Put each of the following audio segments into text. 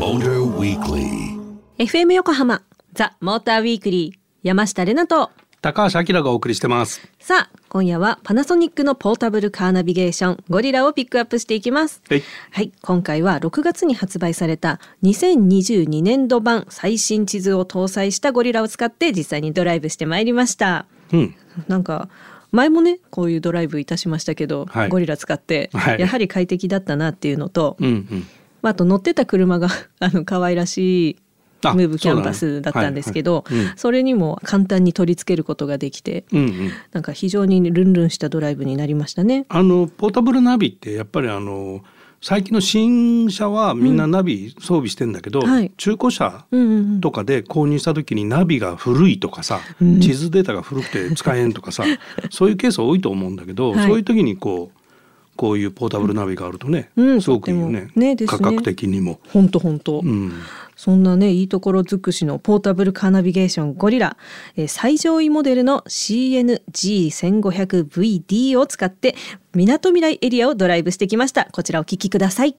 Motor Weekly. FM 横浜ザ・モーターウィークリー山下れなと高橋明がお送りしてます。さあ今夜はパナソニックのポータブルカーナビゲーションゴリラをピックアップしていきますはい。はい今回は6月に発売された2022年度版最新地図を搭載したゴリラを使って実際にドライブしてまいりましたうん。なんか前もねこういうドライブいたしましたけど、はいゴリラ使って、はいやはり快適だったなっていうのと、うんうん。まあ、あと乗ってた車が あの可愛らしいあムーブキャンバスだったんですけどそねはいはいうんそれにも簡単に取り付けることができてうんうん。なんか非常にルンルンしたドライブになりましたね。あのポータブルナビってやっぱりあの最近の新車はみんなナビ装備してんだけど、はい。中古車うんうんうん。とかで購入した時にナビが古いとかさ、うん。地図データが古くて使えんとかさ そういうケース多いと思うんだけど、はい。そういう時にこうこういうポータブルナビがあるとね、うんすごくいいよね。ねね。価格的にも。本当本当、うん。そんなねいいところ尽くしのポータブルカーナビゲーションゴリラ、えー最上位モデルの CNG1500VD を使ってみなとみらいエリアをドライブしてきました。こちらお聞きください。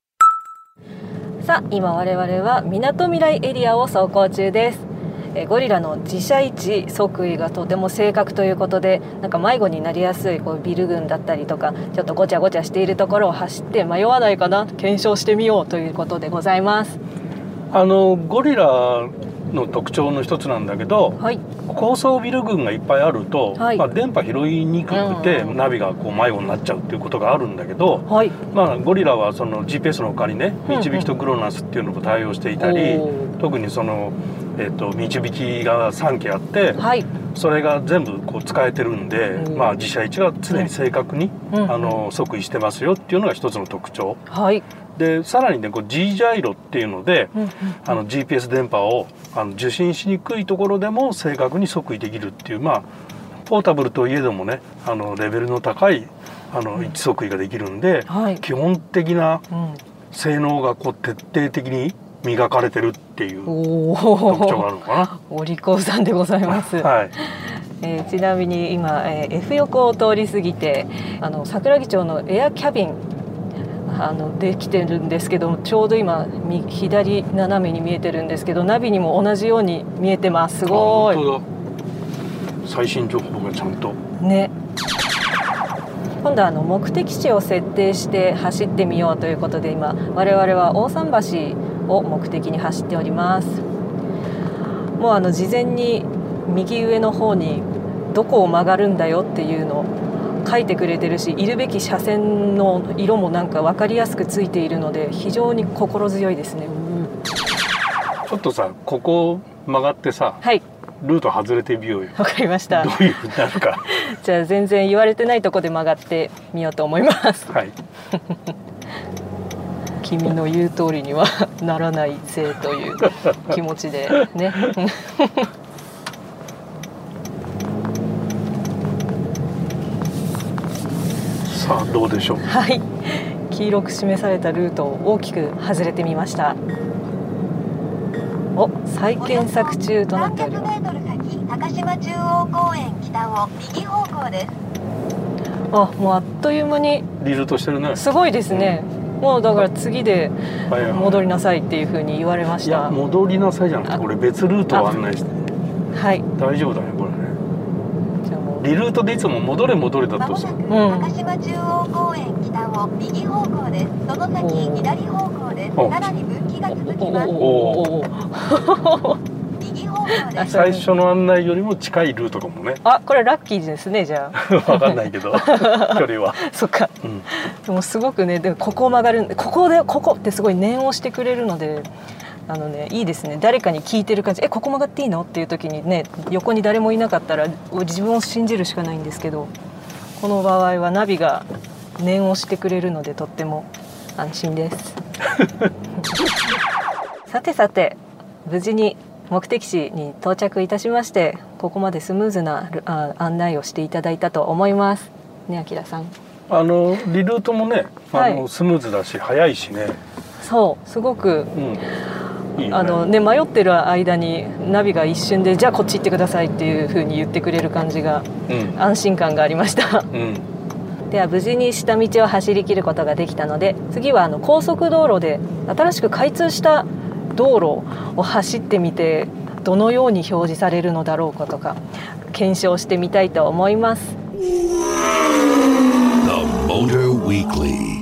さあ今我々はみなとみらいエリアを走行中ですえーゴリラの自社位置即位がとても正確ということでなんか迷子になりやすいこうビル群だったりとかちょっとごちゃごちゃしているところを走って迷わないかな？検証してみようということでございます。あのゴリラの特徴の一つなんだけど、はい。高層ビル群がいっぱいあると、はい。まあ、電波拾いにくくて、うんナビがこう迷子になっちゃうっていうことがあるんだけど、はい。まあ、ゴリラはその GPS の他にねうんうん。導きとグロナスっていうのも対応していたり、おー。特にその、えっと導きが3機あって、はい。それが全部こう使えてるんで、うん。まあ、自社位置が常に正確に、うん。あの即位してますよっていうのが一つの特徴。はい、でさらにねこう G ジャイロっていうので、うんうんあの GPS 電波をあの受信しにくいところでも正確に即位できるっていうまあポータブルといえどもねあのレベルの高いあの位置即位ができるんで、はい、基本的なうん、性能がこう徹底的に磨かれてるっていうお特徴があおるのかお利口さんでございます、な。はい、えーちなみに今、えー F 横を通り過ぎてあの桜木町のエアキャビンあのできてるんですけどちょうど今右左斜めに見えてるんですけどナビにも同じように見えてます。すごい。最新情報がちゃんと。ね。今度はあの目的地を設定して走ってみようということで今我々は大桟橋を目的に走っております。もうあの事前に右上の方にどこを曲がるんだよっていうのを書いてくれてるしいるべき車線の色もなんか分かりやすくついているので非常に心強いですね、ちょっとさここ曲がってさはい。ルート外れてみようよ。わかりました。どういうふうになるか。じゃあ全然言われてないとこで曲がってみようと思います。はい君の言う通りにはならないぜという気持ちでね。さあどうでしょう？はい。黄色く示されたルートを大きく外れてみました。お再検索中となっております。300メートル先高島中央公園北を右方向です。あもうあっという間にリルートしてるね。すごいですねもうだから次ではいはい戻りなさいっていうふうに言われましいやた戻りなさいじゃなくてあ俺別ルートを案内して。はい。大丈夫だねこれ。ねじゃあもう。リルートでいつも戻れ戻れだとさまもなくうん。高島中央公園北を右方向です。その先左方向です。おさらに分岐が続きおます。おおおお最初の案内よりも近いルートかもね。あこれラッキーですねじゃあ。わかんないけど 距離は、そっか。うん、でもすごくねでもここを曲がるここでここってすごい念をしてくれるのであのねいいですね。誰かに聞いてる感じ「えここ曲がっていいの?」っていう時にね横に誰もいなかったら自分を信じるしかないんですけどこの場合はナビが念をしてくれるのでとっても安心です。さてさて無事に目的地に到着いたしましてここまでスムーズなるあ案内をしていただいたと思います。ねあきらさん。あのリルートもねあの、はいスムーズだし早いしね、そうすごく。うん、いいよね。あのね迷ってる間にナビが一瞬でじゃあこっち行ってくださいっていう風に言ってくれる感じがうん。安心感がありました。うん。では無事に下道を走り切ることができたので次はあの高速道路で新しく開通した道路を走ってみてどのように表示されるのだろうかとか検証してみたいと思います。The Motor Weekly.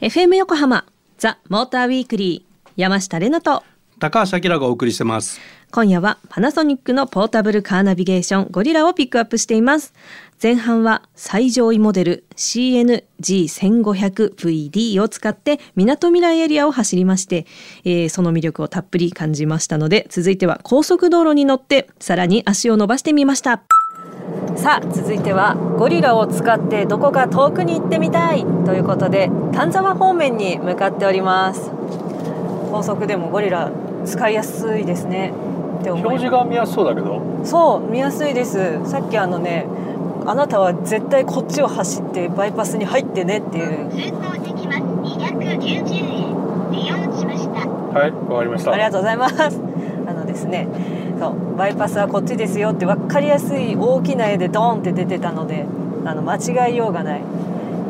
FM 横浜ザ・モーターウィークリー山下れなと高橋明がお送りしてます今夜はパナソニックのポータブルカーナビゲーションゴリラをピックアップしています前半は最上位モデル CNG1500VD を使ってみなとみらいエリアを走りまして、えーその魅力をたっぷり感じましたので続いては高速道路に乗ってさらに足を伸ばしてみました。さあ続いてはゴリラを使ってどこか遠くに行ってみたいということで丹沢方面に向かっております。高速でもゴリラ使いやすいですね表示が見やすそうだけど。そう見やすいです。さっきあのねあなたは絶対こっちを走ってバイパスに入ってねっていう。通行できます290円利用しました。はいわかりました。ありがとうございます。あのですねそうバイパスはこっちですよって分かりやすい大きな絵でドーンって出てたのであの間違いようがない。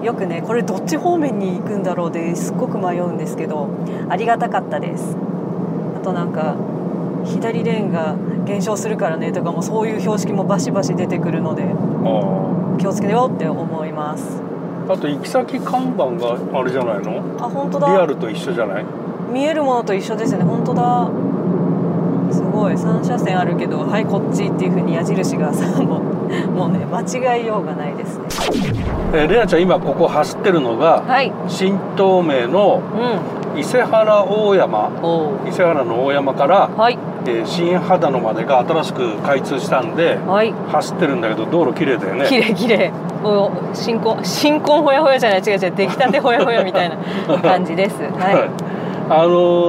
よくねこれどっち方面に行くんだろうですっごく迷うんですけどありがたかったです。あとなんか左レーンが減少するからねとかもそういう標識もバシバシ出てくるのであ気をつけようって思います。ーあと行き先看板があれじゃないの？あ本当リアだルと一緒じゃない？見えるものと一緒ですね。本当だ。すごい。3車線あるけどはいこっちっていう風に矢印が 3本もうね間違いようがないですね。えーレナちゃん今ここ走ってるのが、はい。新東名のう伊勢原大山。伊勢原の大山から、ーはいえー新秦野までが新しく開通したんではい。走ってるんだけど道路綺麗だよね。綺麗綺麗。もう新婚新婚ほやほやじゃない違う違う出来たてほやほやみたいな 感じです。はい。はあの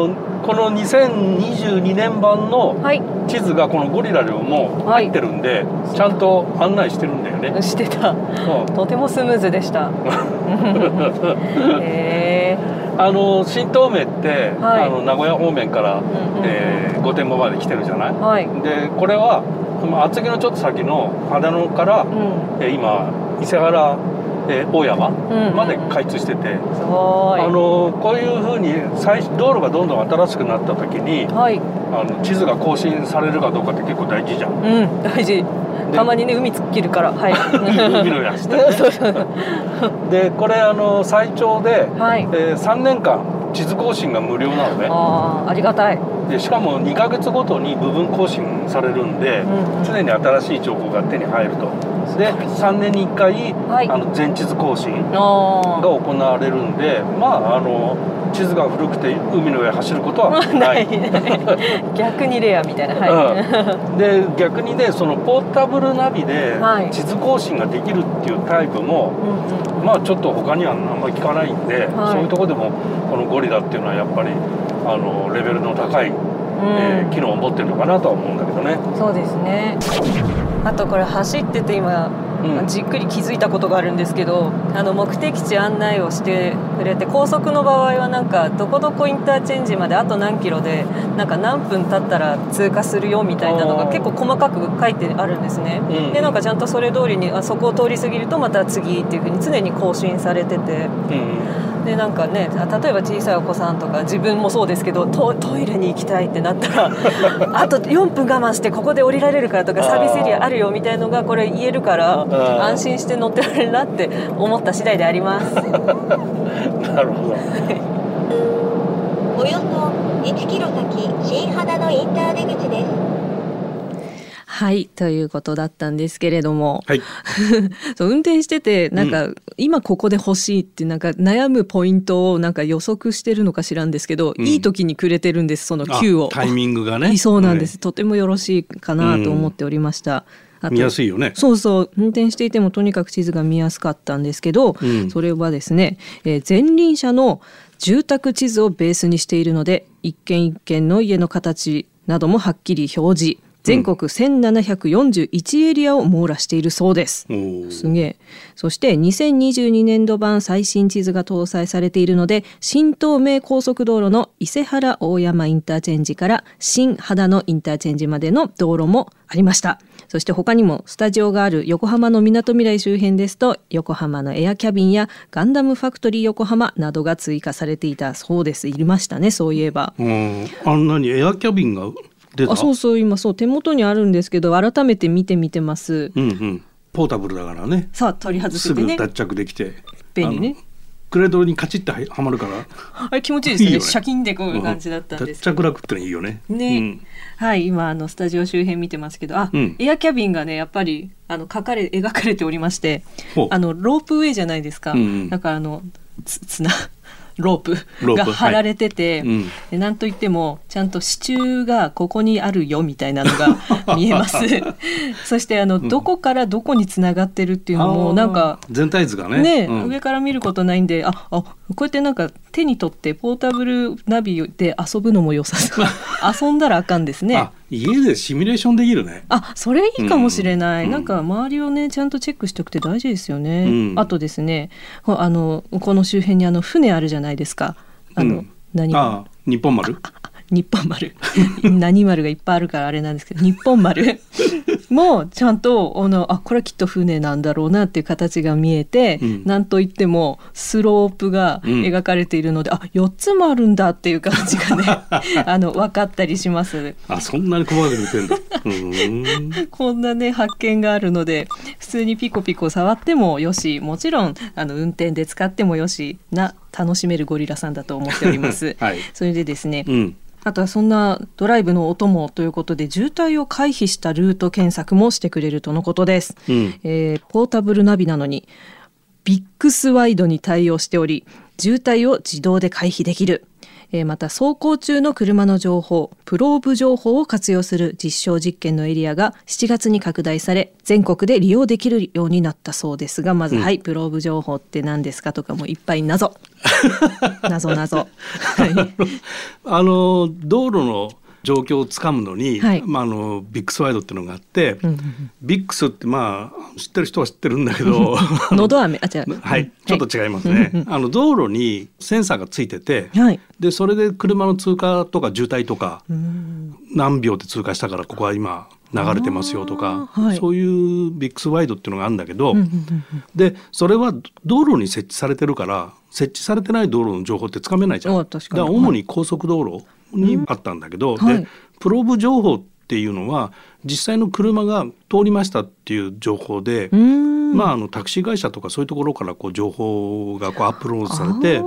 ーこの2022年版のいはい。地図がこのゴリラでも入ってるんで、ちゃんと案内してるんだよね、してた。うん。とてもスムーズでした。へえあの新東名って、はい。あの名古屋方面から、んうん。えー御殿場まで来てるじゃない、はい。でこれはまあ厚木のちょっと先の秦野から、うん。えー今伊勢原、えー大山ん。まで開通してて、すごい。あのこういうふうに最道路がどんどん新しくなった時にはい。あの地図が更新されるかどうかって結構大事じゃん。うん大事たまにね海突っ切るからはい。海のやつでね。でこれあの最長で、はい。えー3年間地図更新が無料なのね。ああありがたい。でしかも2ヶ月ごとに部分更新されるんで、うんうん。常に新しい情報が手に入るとで3年に1回、はい。あの全地図更新があ行われるんでまああの地図が古くて海の上走ることはあなないい 逆にレアみたいなはい、うん、で逆にねそのポータブルナビではい。地図更新ができるっていうタイプも、うんうん。まあちょっと他にはあんまり聞かないんで、はい。そういうところでもこのゴリラっていうのはやっぱりあのレベルの高い、えー機能を持ってるのかなとは思うんだけどね。そうですね。あとこれ走ってて今、うん。じっくり気づいたことがあるんですけどあの目的地案内をしてくれて高速の場合はなんかどこどこインターチェンジまであと何キロでなんか何分経ったら通過するよみたいなのが結構細かく書いてあるんですね、うん。でなんかちゃんとそれ通りにあそこを通り過ぎるとまた次っていう風に常に更新されてて。うんでなんかねあ例えば小さいお子さんとか自分もそうですけどトトイレに行きたいってなったら あと4分我慢してここで降りられるからとかサービスエリアあるよみたいのがこれ言えるからー安心して乗ってられるなって思った次第であります。なるほど。およそ1キロ先新秦のインター出口ですはいということだったんですけれども。はい。そう運転しててなんか、今ここで欲しいってなんか悩むポイントをなんか予測してるのか知らんですけど、うん。いい時にくれてるんですその Q を。あタイミングがね。そうなんです、とてもよろしいかなと思っておりました、見やすいよね。そうそう。運転していてもとにかく地図が見やすかったんですけど、うん。それはですね、えー前輪車の住宅地図をベースにしているので一軒一軒の家の形などもはっきり表示全国1741エリアを網羅しているそうです。おーすげえ。そして2022年度版最新地図が搭載されているので、新東名高速道路の伊勢原大山インターチェンジから新秦野インターチェンジまでの道路もありました。そして他にもスタジオがある横浜のみなとみらい周辺ですと、横浜のエアキャビンやガンダムファクトリー横浜などが追加されていたそうです。いましたね、そういえば。うんあんなにエアキャビンがあ、そうそう、今そう手元にあるんですけど、改めて見てみてます。うんうん。ポータブルだからね。さあ、取り外すせてね。ぐ脱着できて。便利ね。クレードルにカチッとははまるから。あれ気持ちいいですね。ね。シャキンでこういう感じだったんですけど。脱着楽ってのいいよね。ね、うん。はい今あのスタジオ周辺見てますけど。あ、うん。エアキャビンがねやっぱりあの描かれ描かれておりましてあのロープウェイじゃないですか、うんうん。だからあのつ綱ロープが張られてて、はいうん。でなんといってもちゃんと支柱がここにあるよみたいなのが 見えます。そしてあの、どこからどこにつながってるっていうのもなんか全体図がね。ね、うん。上から見ることないんでああこうやってなんか手に取ってポータブルナビで遊ぶのも良さそう。遊んだらあかんですね。あ家でシミュレーションできるね。あそれいいかもしれない、うん。なんか周りをねちゃんとチェックしておくって大事ですよね、うん。あとですねほあのこの周辺にあの船あるじゃないですか。あの、うん。何あー日本丸？日本丸。何丸がいっぱいあるからあれなんですけど日本丸。もちゃんとあのあこれはきっと船なんだろうなっていう形が見えて、うん。なんといってもスロープがうん。描かれているので、あ4つもあるんだっていう感じがね あの分かったりします。あそんなに細かく見てんだ。こんなね発見があるので普通にピコピコ触ってもよしもちろんあの運転で使ってもよしな楽しめるゴリラさんだと思っております。はい。それでですね、うんあとはそんなドライブのお供ということで渋滞を回避したルート検索もしてくれるとのことです。うんえーポータブルナビなのにビックスワイドに対応しており渋滞を自動で回避できる。えーまた走行中の車の情報プローブ情報を活用する実証実験のエリアが7月に拡大され全国で利用できるようになったそうですがまず、うん。はいプローブ情報って何ですかとかもいっぱい謎。謎謎。はい。あの道路の状況をつかむのに、はい。まあ、あのビックスワイドっていうのがあって、うんうんビックスってまあ知ってる人は知ってるんだけど のど飴？あ違う。はい。ちょっと違いますね、うんうんあの道路にセンサーがついててはい。でそれで車の通過とか渋滞とかうん。何秒で通過したからここは今流れてますよとか、はい。そういうビックスワイドっていうのがあるんだけど、うんうんうんでそれは道路に設置されてるから設置されてない道路の情報ってつかめないじゃん。あ確かに。だから主に高速道路にあったんだけど、はい。でプローブ情報っていうのは実際の車が通りましたっていう情報で、まあ、あのタクシー会社とかそういうところからこう情報がこうアップロードされて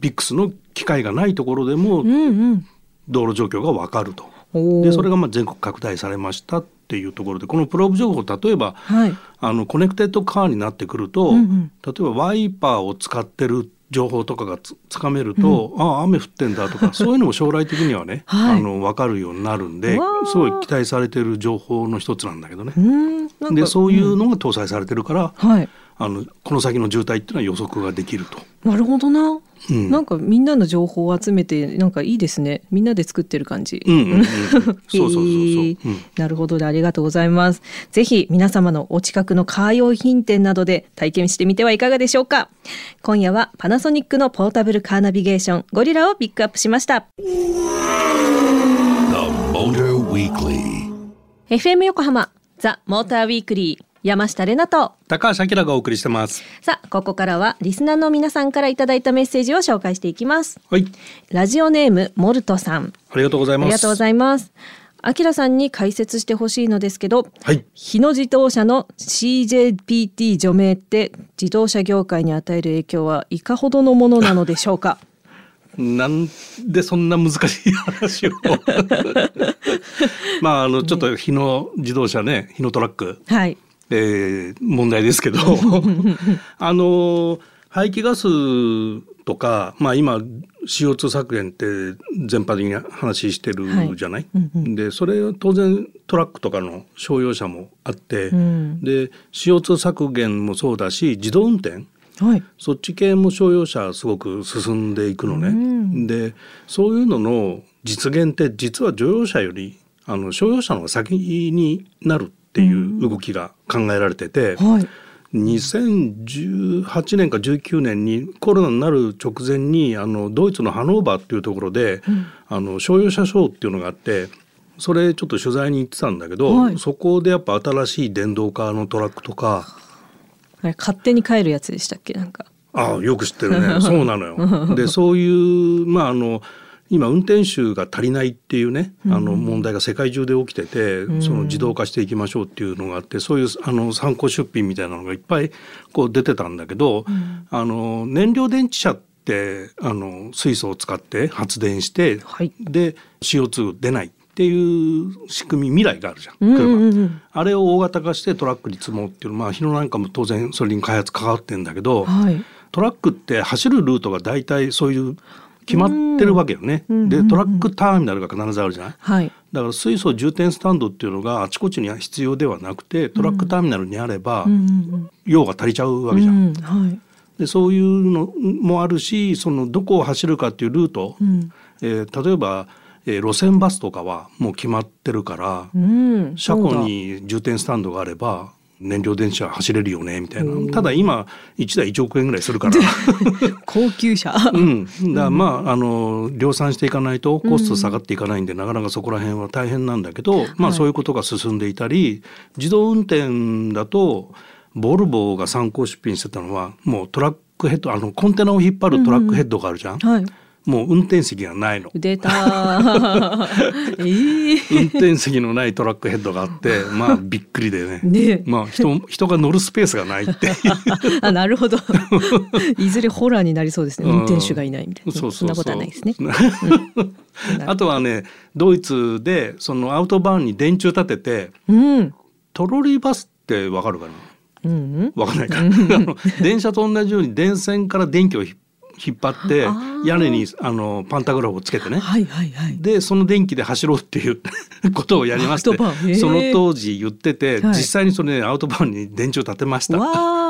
VICSの機械がないところでもうんうん。道路状況が分かると。おー。でそれがまあ全国拡大されましたっていうところでこのプローブ情報例えばはい。あのコネクテッドカーになってくると、うんうん。例えばワイパーを使ってる情報とかがつつかめると、ああ雨降ってんだとか そういうのも将来的にはね、はい。あの分かるようになるんですごい期待されてる情報の一つなんだけどね。でそういうのが搭載されてるから、はい。あのこの先の渋滞っていうのは予測ができると。なるほどな、うん。なんかみんなの情報を集めてなんかいいですね。みんなで作ってる感じ、うんうんうん、そうそうそうそう。なるほどでありがとうございます。ぜひ皆様のお近くのカー用品店などで体験してみてはいかがでしょうか。今夜はパナソニックのポータブルカーナビゲーションゴリラをピックアップしました。The Motor Weekly. FM 横浜ザ・モーターウィークリー山下れなと。高橋明がお送りしてます。さあここからはリスナーの皆さんからいただいたメッセージを紹介していきます。はい、ラジオネームモルトさん。ありがとうございます。ありがとうございます。あきらさんに解説してほしいのですけどはい。日野自動車の CJPT 除名って自動車業界に与える影響はいかほどのものなのでしょうか？なんでそんな難しい話を。まああのちょっと日野自動車ね日野トラック、はいえー問題ですけど あの排気ガスとか、まあ、今 CO2 削減って全般的に話してるじゃない、うんうん。でそれ当然トラックとかの商用車もあって、うん。で CO2 削減もそうだし自動運転？はい。そっち系も商用車すごく進んでいくのね。うん。でそういうのの実現って実は乗用車よりあの商用車の方が先になるっていう動きが考えられてて、はい。2018年か19年にコロナになる直前にあのドイツのハノーバーっていうところで、あの商用車ショーっていうのがあってそれちょっと取材に行ってたんだけど、はいそこでやっぱ新しい電動化のトラックとかあれ勝手に帰るやつでしたっけ？なんか。ああよく知ってるね そうなのよ。でそういうまああの今運転手が足りないっていうね、あの問題が世界中で起きてて、その自動化していきましょうっていうのがあってそういうあの参考出品みたいなのがいっぱいこう出てたんだけど、あの燃料電池車ってあの水素を使って発電して、はい。で CO2 出ないっていう仕組み未来があるじゃんうん車、うんうん。あれを大型化してトラックに積もうっていうまあ日野なんかも当然それに開発関わってんだけど、はい。トラックって走るルートが大体そういう決まってるわけよね。うんでトラックターミナルが必ずあるじゃない？はい。だから水素充填スタンドっていうのがあちこちには必要ではなくてトラックターミナルにあれば用が足りちゃうわうん。けじゃん。うんはい。でそういうのもあるしそのどこを走るかっていうルート、うん。えー例えば、えー路線バスとかはもう決まってるから、うん。車庫。に充填スタンドがあれば燃料電車走れるよねみたいな。ただ今1台1億円ぐらいするから。高級車。うん、だからまああの量産していかないとコスト下がっていかないんで、なかなかそこら辺は大変なんだけど、まあそういうことが進んでいたり自動運転だとボルボが参考出品してたのはもうトラックヘッドあのコンテナを引っ張るトラックヘッドがあるじゃん、はい。もう運転席がないの。出た ー。ええ運転席のないトラックヘッドがあってまあびっくりでねねまあ人人が乗るスペースがないって あ、なるほど。いずれホラーになりそうですね。運転手がいないみたいな。そうそうそんなことはないですね。あとはねドイツでそのアウトバーンに電柱立ててうん。トロリーバスってわかるかな？うん。わかんないか電車と同じように電線から電気をひ引っ張って屋根にあのパンタグラフをつけてね。はいはいはい。でその電気で走ろうっていう ことをやりましてその当時言ってて、はい。実際にそれねアウトバーンに電柱立てました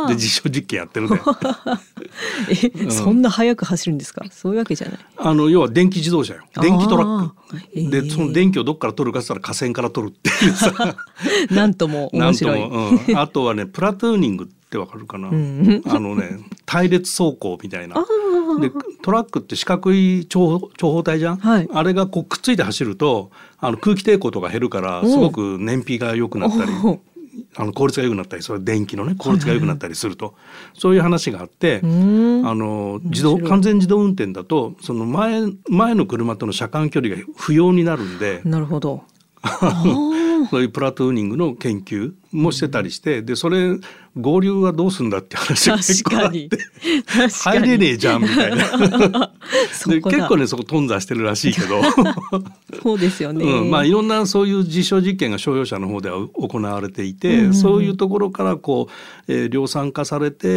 で実証実験やってるね。え、そんな速く走るんですか？そういうわけじゃない。あの要は電気自動車よ。電気トラック。でえー。その電気をどっから取るかって言ったら河川から取るっていうさ。なんとも なんと面白い。も、うん、あとはねプラトゥーニングってわかるかな、ん。あのね隊列走行みたいな。でトラックって四角い長長方体じゃん、はい。あれがこうくっついて走るとあの空気抵抗とか減るからおすごく燃費が良くなったり。おあの効率が良くなったりそれ電気のね効率が良くなったりすると、そういう話があって。うん。あの自動完全自動運転だとその前前の車との車間距離が不要になるんでなるほど。そういうプラトゥーニングの研究もしてたりしてでそれ合流はどうすんだって話が結構あって。入れねえじゃんみたいな。そで結構ねそこ頓挫してるらしいけど、そうですよね。うん、まあいろんなそういう実証実験が商用車の方では行われていて、うんうんそういうところからこう、えー量産化されて、え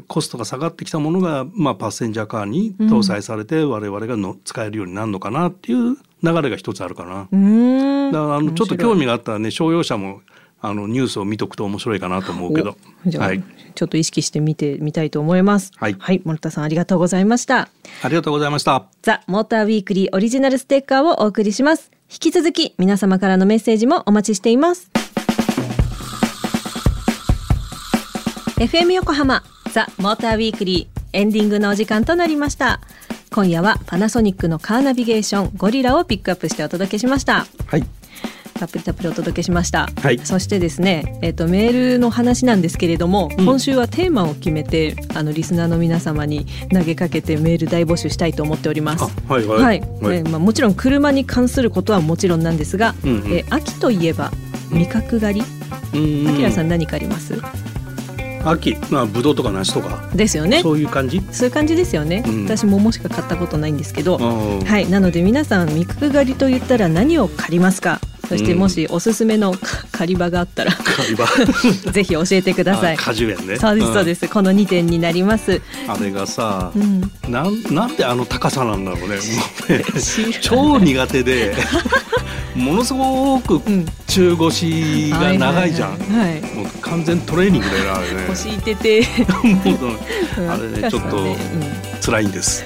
ーコストが下がってきたものが、まあ、パッセンジャーカーに搭載されて、我々がの使えるようになるのかなっていう流れが一つあるかな。うーん。だからあのちょっと興味味があったらね商用車もあのニュースを見とくと面白いかなと思うけど。はい、ちょっと意識してみてみたいと思います。はいはい、森田さんありがとうございました。ありがとうございました。ザ・モーターウィークリーオリジナルステッカーをお送りします。引き続き皆様からのメッセージもお待ちしています。FM 横浜ザ・モーターウィークリーエンディングのお時間となりました。今夜はパナソニックのカーナビゲーションゴリラをピックアップしてお届けしました。はい。たっぷりたっぷりお届けしました。はいそしてですね、えっ、とメールの話なんですけれども、うん今週はテーマを決めてあのリスナーの皆様に投げかけてメール大募集したいと思っております。あはいはいはい、はいえーまあもちろん車に関することはもちろんなんですが、うんうんえー秋といえば味覚狩り？うんあきらさん何かあります？秋まあブドウとか梨とか、ですよね。そういう感じ？そういう感じですよね。うん私桃しか買ったことないんですけど。ははい、なので皆さん味覚狩りと言ったら何を借りますか？そしてうんもしおすすめのか狩り場があったらカリバ。ぜひ教えてくださいあ。果樹園ね。そうですそうですす。この2点になります。あれがさう、ん。なんなんであの高さなんだろうね。ね 超苦手で、ものすごくうん。中腰が長いじゃん。もう完全トレーニングだよなあれね。腰いてて。あれねちょっとね辛いんです。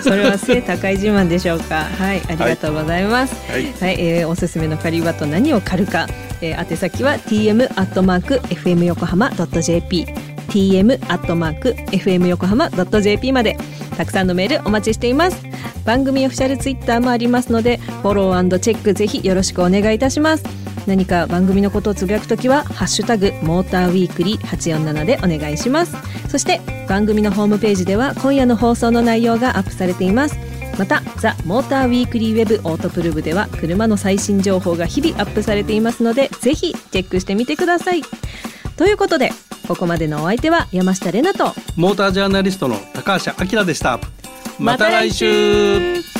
うんそれは背高い自慢でしょうか。はいありがとうございます。はい。はい、えーおすすめの狩り場と何を狩るか、えー、宛先は tm アットマーク fm 横浜ドット jp tm アットマーク fm 横浜ドット jp まで。たくさんのメールお待ちしています。番組オフィシャルツイッターもありますのでフォローチェックぜひよろしくお願いいたします何か番組のことをつぶやくときはハッシュタグモーターウィークリー847でお願いします。そして番組のホームページでは今夜の放送の内容がアップされています。またザ・モーターウィークリーウェブオートプルーブでは車の最新情報が日々アップされていますのでぜひチェックしてみてください。ということでここまでのお相手は山下れなとモータージャーナリストの高橋明でした。また来週